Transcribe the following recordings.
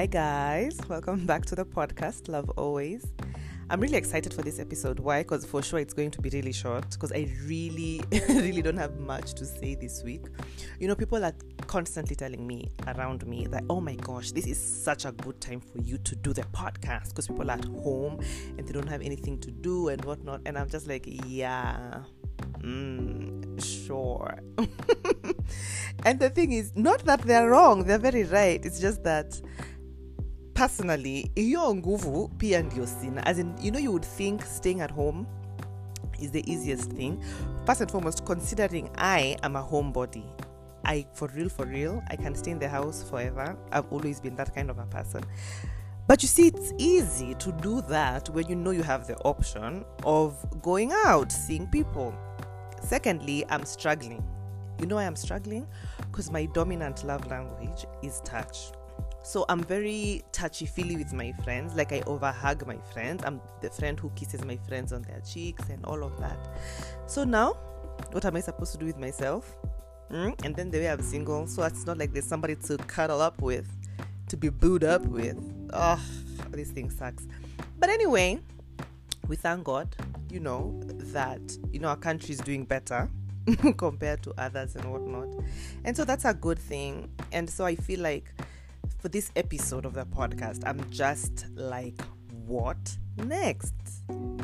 Hi, guys. Welcome back to the podcast, Love Always. I'm really excited for this episode. Why? Because for sure it's going to be really short because I really, really don't have much to say this week. You know, people are constantly telling me around me that, oh my gosh, this is such a good time for you to do the podcast because people are at home and they don't have anything to do and whatnot. And I'm just like, yeah, mm, sure. and the thing is, not that they're wrong, they're very right. It's just that personally hiyo nguvu pia ndio sina. As in you know you would think staying at home is the easiest thing. First and foremost considering i am a homebody. I for real for real i can stay in the house forever. I've always been that kind of a person. But you see it's easy to do that when you know you have the option of going out seeing people. Secondly i'm struggling. You know i am struggling? Because my dominant love language is touch so I'm very touchy feely with my friends. Like I overhug my friends. I'm the friend who kisses my friends on their cheeks and all of that. So now, what am I supposed to do with myself? Mm? And then the way I'm single, so it's not like there's somebody to cuddle up with, to be booed up with. Oh, this thing sucks. But anyway, we thank God, you know, that you know our country is doing better compared to others and whatnot. And so that's a good thing. And so I feel like for this episode of the podcast, I'm just like, what next?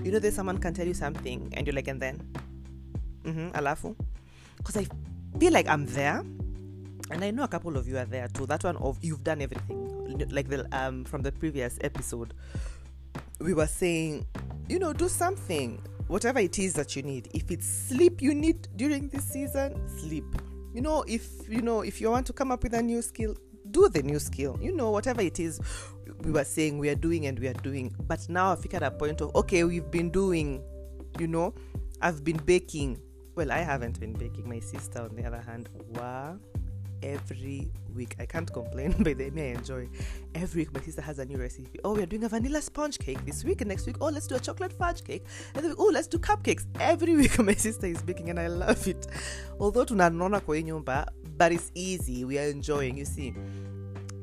You know, there's someone can tell you something and you're like, and then, mm-hmm, alafu, because I feel like I'm there, and I know a couple of you are there too. That one of you've done everything, like the um from the previous episode, we were saying, you know, do something, whatever it is that you need. If it's sleep you need during this season, sleep. You know, if you know if you want to come up with a new skill, do the new skill. You know, whatever it is we were saying we are doing and we are doing. But now I've at a point of okay, we've been doing, you know, I've been baking. Well, I haven't been baking. My sister, on the other hand, wow, every week. I can't complain, but then I enjoy. Every week, my sister has a new recipe. Oh, we're doing a vanilla sponge cake this week, and next week, oh, let's do a chocolate fudge cake. And then, oh, let's do cupcakes. Every week, my sister is baking, and I love it. Although tunanona kwa but it's easy. We are enjoying, you see.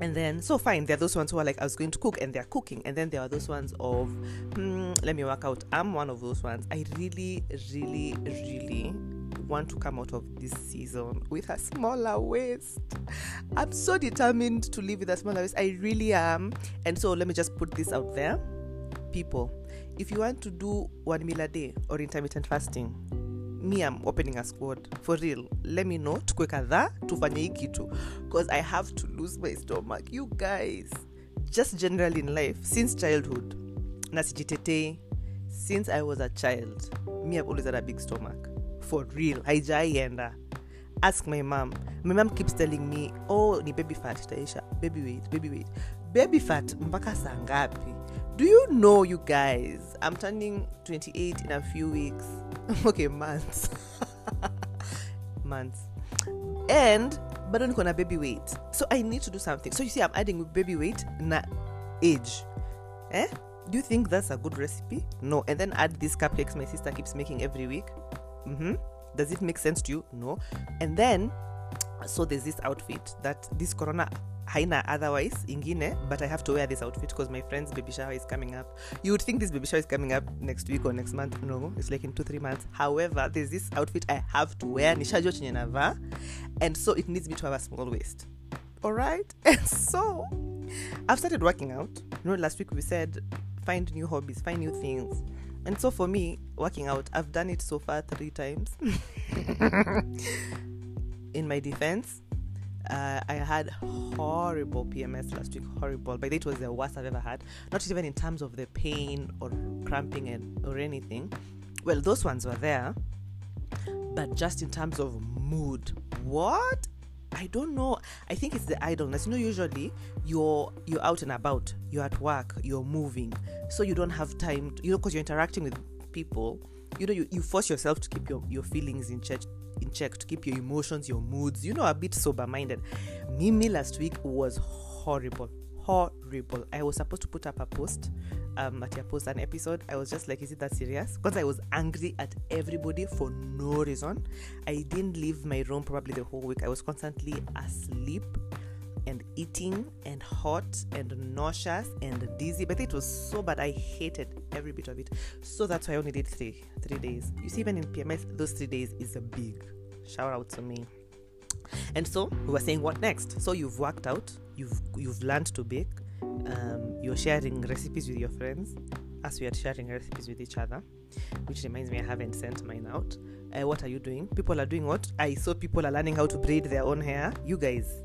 And then, so fine, there are those ones who are like, I was going to cook, and they're cooking. And then there are those ones of, hmm, let me work out. I'm one of those ones. I really, really, really want to come out of this season with a smaller waist. I'm so determined to live with a smaller waist. I really am. And so let me just put this out there. People, if you want to do one meal a day or intermittent fasting, me am opening a squad. For real let me know. Tukwe kadhaa tufanye hii kitu. Because i have to lose my stomach you guys. Just generally in life since childhood na sijitetei since i was a child me i've always had a big stomach. For real haijaienda ask my mom. My mom keeps telling me oh ni baby fat taisha baby weight baby weight. Baby fat mpaka saa ngapi? Do you know you guys i'm turning 28 in a few weeks okay months. Months. And bado niko na baby weight. So i need to do something. So you see i'm adding baby weight na age. Eh? Do you think that's a good recipe? No. And then add these cupcakes my sister keeps making every week. Mm-hmm. does it make sense to you? No. And then so there's this outfit that this corona haina otherwise ingine but i have to wear this outfit because my friend's baby shower is coming up. You would think this baby shower is coming up next week or next month no it's like in two three months. However there's this outfit i have to wear nishajua chenye and so it needs me to have a small waist. All right? And so i've started working out. You know last week we said find new hobbies find new things. And so for me working out i've done it so far three times. In my defense uh, I had horrible PMS last week. Horrible. But it was the worst I've ever had. Not even in terms of the pain or cramping and or anything. Well, those ones were there, but just in terms of mood. What? I don't know. I think it's the idleness. You know, usually you're you're out and about, you're at work, you're moving, so you don't have time. To, you know, because you're interacting with people. You know, you, you force yourself to keep your, your feelings in check in check to keep your emotions, your moods, you know, a bit sober minded. Mimi last week was horrible. Horrible. I was supposed to put up a post, um, at your post an episode. I was just like, is it that serious? Because I was angry at everybody for no reason. I didn't leave my room probably the whole week. I was constantly asleep. And eating and hot and nauseous and dizzy. But it was so bad. I hated every bit of it. So that's why I only did three three days. You see, even in PMS, those three days is a big shout out to me. And so we were saying, what next? So you've worked out, you've you've learned to bake, um, you're sharing recipes with your friends, as we are sharing recipes with each other. Which reminds me, I haven't sent mine out. Uh, what are you doing? People are doing what? I saw people are learning how to braid their own hair. You guys,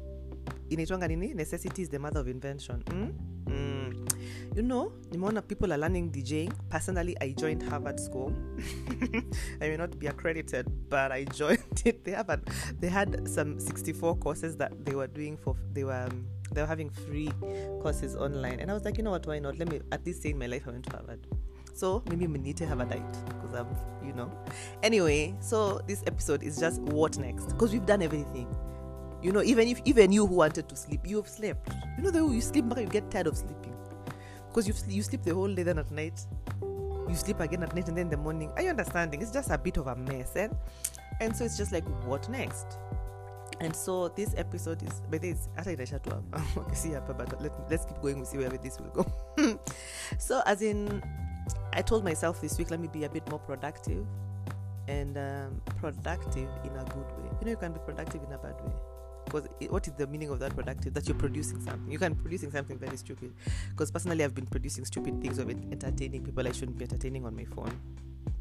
inaitwanga nini? Necessity is the mother of invention. Mm? Mm. You know, nimeona people are learning DJing. Personally, I joined Harvard School. I may not be accredited, but I joined it. They have a, they had some 64 courses that they were doing for they were um, they were having free courses online, and I was like, you know what? Why not? Let me at least say in my life I went to Harvard. So maybe we need to have a diet because I'm, you know. Anyway, so this episode is just what next because we've done everything. You know, even if even you who wanted to sleep, you have slept. You know the way you sleep, you get tired of sleeping because you you sleep the whole day, then at night you sleep again at night, and then in the morning. Are you understanding? It's just a bit of a mess, eh? and so it's just like what next. And so this episode is, but it's it shut up. see but let, let's keep going. We see where this will go. so as in I told myself this week, let me be a bit more productive and um, productive in a good way. You know, you can be productive in a bad way. Because what is the meaning of that productive? That you're producing something. You can producing something very stupid. Because personally, I've been producing stupid things of entertaining people I shouldn't be entertaining on my phone.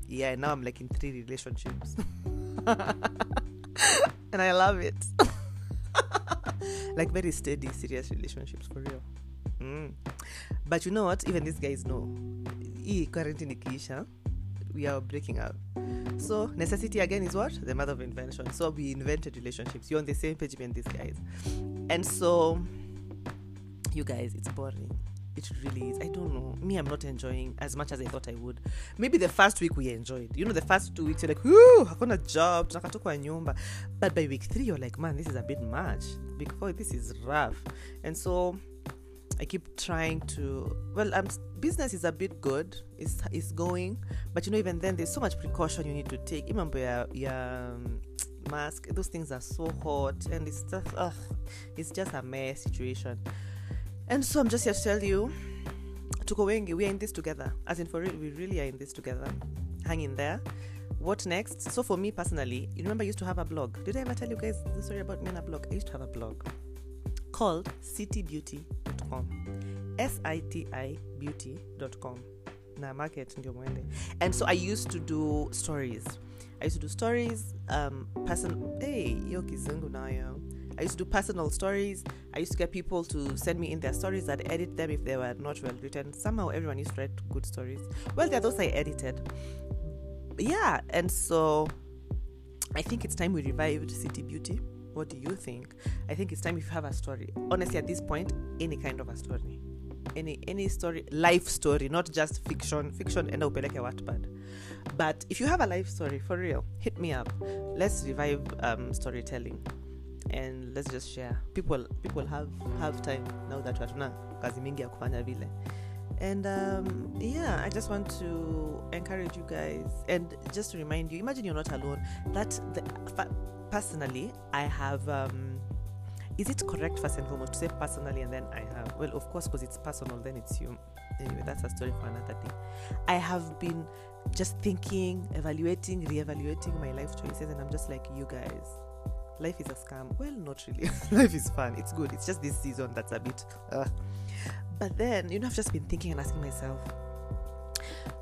Yeah, now I'm like in three relationships. and I love it. like very steady, serious relationships for real. Mm. But you know what? Even these guys know hii quarantine ikiisha we are breaking up so necessity again is what the mother of invention so we invented relationships you're on the same page with these guys and so you guys it's boring it really is. I don't know. Me, I'm not enjoying as much as I thought I would. Maybe the first week we enjoyed. You know, the first two weeks you're like, whoo, hakuna job, tunakatu kwa nyumba. But by week three, you're like, man, this is a bit much. Four, this is rough. And so I keep trying to. Well, um, business is a bit good. It's it's going, but you know, even then, there's so much precaution you need to take. Remember your your um, mask. Those things are so hot, and it's just ugh, it's just a mess situation. And so I'm just here to tell you, tuko wengi, we are in this together. As in, for real, we really are in this together. Hang in there. What next? So for me personally, you remember I used to have a blog. Did I ever tell you guys the story about me and a blog? I used to have a blog called sitibeauty.com S-I-T-I beauty.com na market ndio mwende and so i used to do stories i used to do stories um person hey yo kizungu nayo I used to do personal stories. I used to get people to send me in their stories. I'd edit them if they were not well written. Somehow everyone used to write good stories. Well, there are those I edited. Yeah, and so I think it's time we revived Siti Beauty. What do you think? I think it's time if you have a story. Honestly, at this point, any kind of a story. Any any story, life story, not just fiction. Fiction enda upeleke Wattpad. But if you have a life story, for real, hit me up. Let's revive um, storytelling and let's just share. People people have have time now that hatuna kazi mingi ya kufanya vile. And um, yeah, I just want to encourage you guys and just to remind you imagine you're not alone. That the, personally, I have. Um, is it correct first and foremost to say personally and then I have? Well, of course, because it's personal, then it's you. Anyway, that's a story for another day. I have been just thinking, evaluating, re-evaluating my life choices, and I'm just like, you guys, life is a scam. Well, not really. life is fun. It's good. It's just this season that's a bit. Uh. But then, you know, I've just been thinking and asking myself,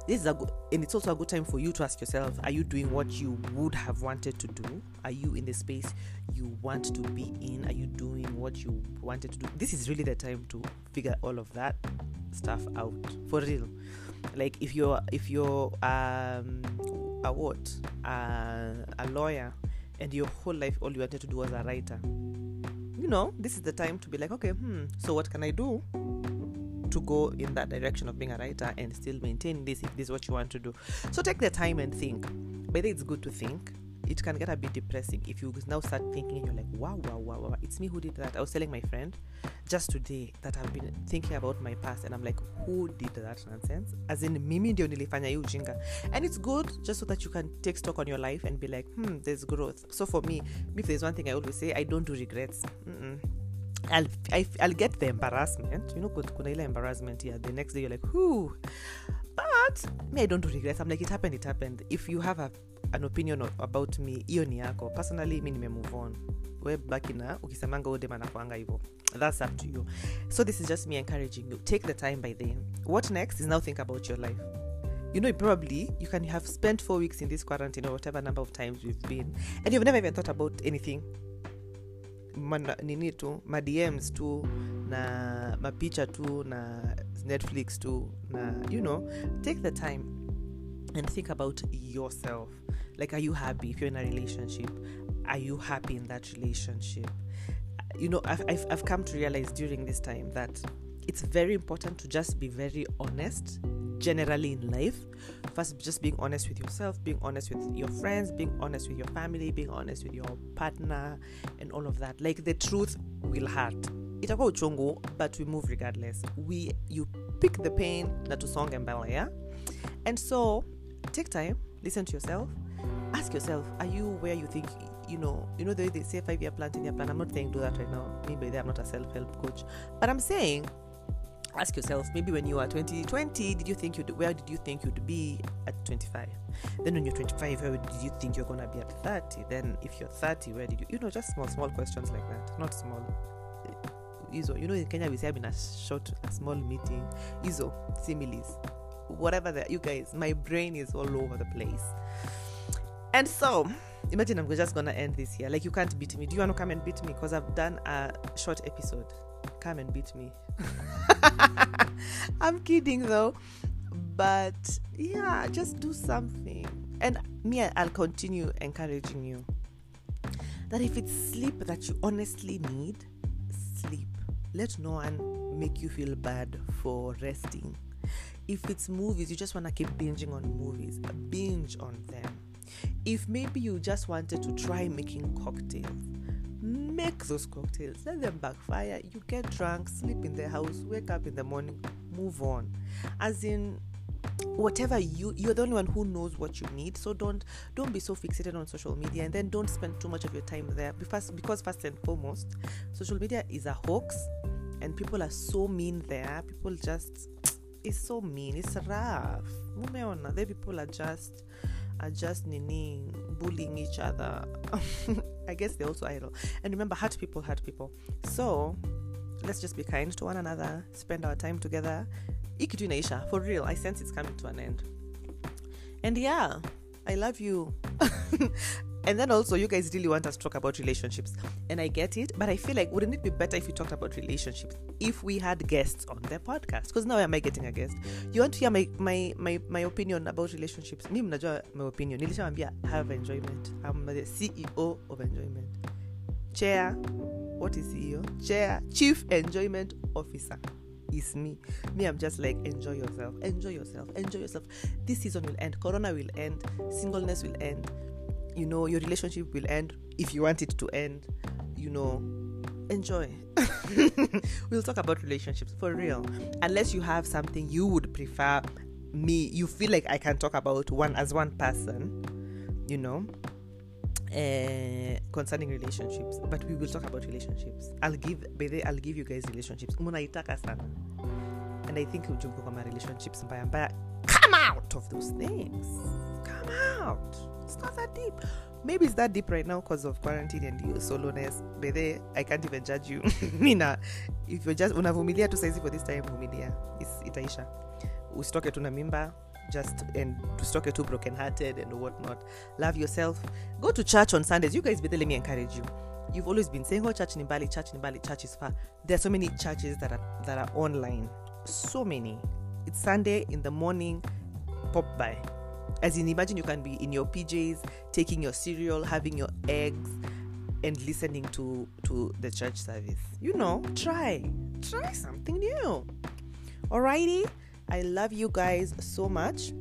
this is a good and it's also a good time for you to ask yourself are you doing what you would have wanted to do? Are you in the space you want to be in? Are you doing what you wanted to do? This is really the time to figure all of that stuff out for real. Like if you're if you're um a what? A lawyer and your whole life all you wanted to do was a writer you know this is the time to be like okay hmm so what can i do to go in that direction of being a writer and still maintain this if this is what you want to do. So take the time and think. But it's good to think. It can get a bit depressing if you now start thinking and you're like, wow, wow, wow, wow, it's me who did that. I was telling my friend just today that I've been thinking about my past and I'm like, who did that nonsense? As in, mimi ndio nilifanya hii ujinga. And it's good just so that you can take stock on your life and be like, hmm, there's growth. So for me, if there's one thing I always say, I don't do regrets. Mm-mm. I'll, I, get the embarrassment. You know, kuna ile embarrassment here. The next day you're like, whoo. But me, I don't regret. I'm like, it happened, it happened. If you have a, an opinion about me, hiyo yako. Personally, mi nime move on. We baki na ukisemanga udem anakuanga hivyo. That's up to you. So this is just me encouraging you. Take the time by then. What next is now think about your life. You know, probably you can have spent four weeks in this quarantine or whatever number of times we've been, and you've never even thought about anything mana, nini tu madms tu na mapicha tu na netflix tu na you know take the time and think about yourself. Like are you happy if you're in a relationship? Are you happy in that relationship? You know I've, I've, I've come to realize during this time that it's very important to just be very honest generally in life. First just being honest with yourself being honest with your friends being honest with your family being honest with your partner and all of that. Like the truth will hurt. Itakuwa uchungu but we move regardless. We you pick the pain na tusonge mbele yeah? And so take time listen to yourself. Ask yourself are you where you think you know you know the way they say five year plan ten year plan? I'm not saying do that right now. Maybe i'm not a self-help coach. But i'm saying ask yourself maybe when you are 20 20 did you think you'd where did you think you'd be at 25 then when you're 25 where did you think you're gonna be at 30 then if you're 30 where did you you know just small small questions like that. Not small. Izo you know in kenya we say in a short a small meeting. Izo similes. Whatever that you guys my brain is all over the place. And so imagine i'm just gonna end this here. Like you can't beat me. Do you want to come and beat me? Because i've done a short episode come and beat me. I'm kidding though. But yeah just do something. And me i'll continue encouraging you that if it's sleep that you honestly need sleep. Let no one make you feel bad for resting. If it's movies you just want to keep binging on movies. Binge on them. If maybe you just wanted to try making cocktails make those cocktails. Let them backfire. You get drunk sleep in the house wake up in the morning move on. As in whatever you you're the only one who knows what you need. So don't don't be so fixated on social media and then don't spend too much of your time there. Because because first and foremost social media is a hoax and people are so mean there. People just it's so mean. It's rough. There people are just are just nini bullying each other i guess they're also idle. And remember hurt people hurt people. So let's just be kind to one another spend our time together. Inaisha for real i sense it's coming to an end. And yeah i love you and then also you guys really want us to talk about relationships. And i get it but i feel like wouldn't it be better if we talked about relationships if we had guests on the podcast? Because now am i getting a guest? You want to hear my my my, my opinion about relationships? Mnajua my opinion. Nilishawambia have enjoyment. I'm the ceo of enjoyment. Chair what is ceo chair chief enjoyment officer is me. Me i'm just like enjoy yourself. Enjoy yourself. Enjoy yourself. This season will end. Corona will end. Singleness will end you know your relationship will end. If you want it to end you know enjoy. We'll talk about relationships for real. Unless you have something you would prefer me you feel like i can talk about one as one person you know uh, concerning relationships. But we will talk about relationships. I'll give by i'll give you guys relationships. And i think ujumbe kwa relationships mbaya mbaya. Come out of those things. Come out it's not that deep. Maybe it's that deep right now because of quarantine and your soloness but i can't even judge you. Mina if you're just unavumilia tu saizi for this time vumilia. It's itaisha. We usitoke tu na mimba just and usitoke too broken hearted and whatnot. Love yourself. Go to church on sundays. You guys better let me encourage you. You've always been saying oh church in bali church in bali church is far. There are so many churches that are that are online. So many. It's sunday in the morning pop by as in imagine you can be in your pjs taking your cereal having your eggs and listening to to the church service. You know try. Try something new. Alrighty. I love you guys so much.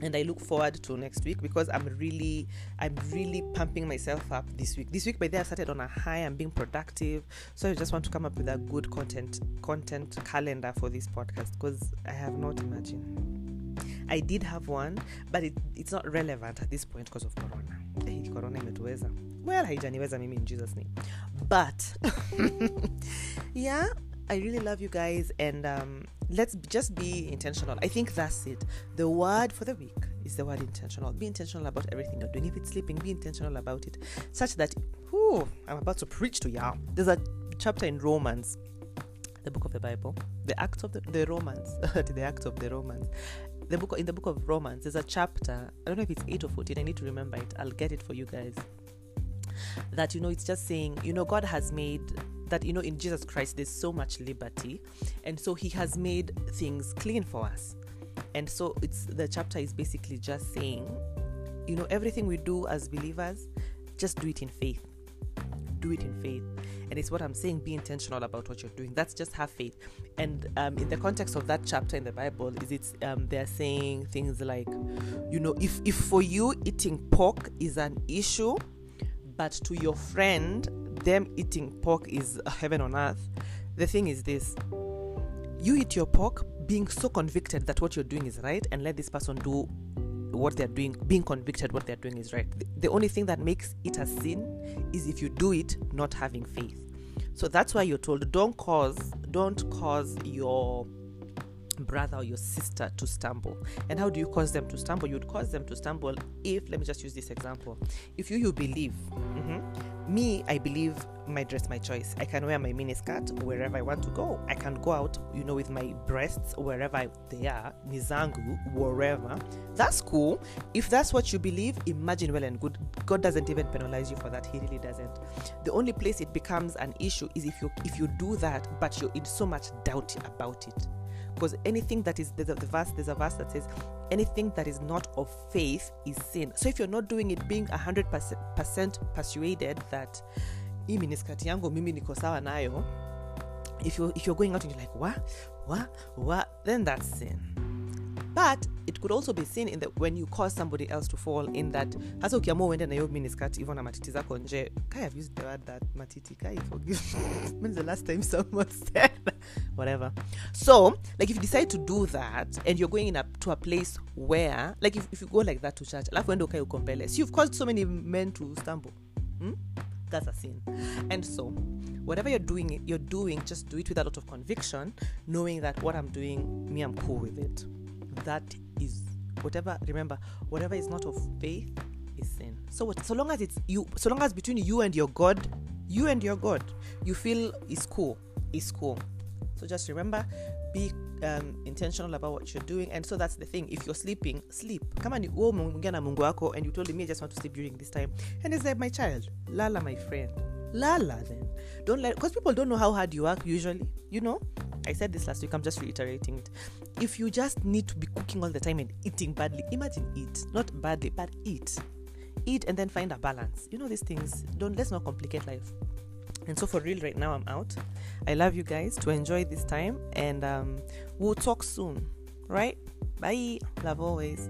And i look forward to next week because i'm really i'm really pumping myself up this week. This week by the i started on a high. I'm being productive. So i just want to come up with a good content content calendar for this podcast because i have not imagined I did have one, but it, it's not relevant at this point because of Corona. hey, corona imetuweza well haijaniweza mimi in jesus name. But yeah i really love you guys and um, let's just be intentional. I think that's it. The word for the week is the word intentional. Be intentional about everything you're doing. If it's sleeping be intentional about it such that whew, i'm about to preach to y'all. There's a chapter in romans the book of the bible the act of the, the romans the act of the romans the book in the book of romans there's a chapter i don't know if it's 8 or 14 i need to remember it i'll get it for you guys that you know it's just saying you know god has made that you know in jesus christ there's so much liberty and so he has made things clean for us. And so it's the chapter is basically just saying you know everything we do as believers just do it in faith. Do it in faith and it's what i'm saying be intentional about what you're doing. That's just have faith. And um, in the context of that chapter in the bible is it's um, they're saying things like you know if if for you eating pork is an issue but to your friend them eating pork is heaven on earth. The thing is this you eat your pork being so convicted that what you're doing is right and let this person do what they're doing being convicted what they're doing is right. The, only thing that makes it a sin is if you do it not having faith. So that's why you're told don't cause don't cause your brother or your sister to stumble. And how do you cause them to stumble? You'd cause them to stumble if let me just use this example. If you you believe mm-hmm, me i believe my dress my choice. I can wear my mini skirt wherever i want to go. I can go out you know with my breasts wherever they are nizangu wherever. That's cool. If that's what you believe imagine well and good. God doesn't even penalize you for that. He really doesn't. The only place it becomes an issue is if you if you do that but you're in so much doubt about it because anything that is there's a, the verse there's a verse that says anything that is not of faith is sin. So if you're not doing it being 100% persuaded that hii miniskati yangu mimi niko sawa nayo if you're, if you're going out and you're like what what what then that's sin but it could also be seen in the when you cause somebody else to fall in that hasa ukiamua uende na hiyo miniskirt hivyo na matiti zako nje. Kai have used the word that matiti kai forgive the last time someone said whatever. So like if you decide to do that and you're going in a, to a place where like if, if you go like that to church alafu ende ukae uko so you've caused so many men to stumble. Hmm? that's a sin. And so whatever you're doing you're doing just do it with a lot of conviction knowing that what i'm doing me i'm cool with it that is whatever remember whatever is not of faith is sin. So what, so long as it's you so long as between you and your god you and your god you feel is cool is cool. So just remember be um, intentional about what you're doing. And so that's the thing. If you're sleeping sleep. Kama ni na mungu and you told me i just want to sleep during this time. And it's like my child lala my friend lala then. Don't let because people don't know how hard you work usually you know? I said this last week i'm just reiterating it. If you just need to be cooking all the time and eating badly imagine eat not badly but eat. Eat and then find a balance. You know these things don't let's not complicate life. And so for real right now i'm out. I love you guys to enjoy this time and um, we'll talk soon right? Bye. Love always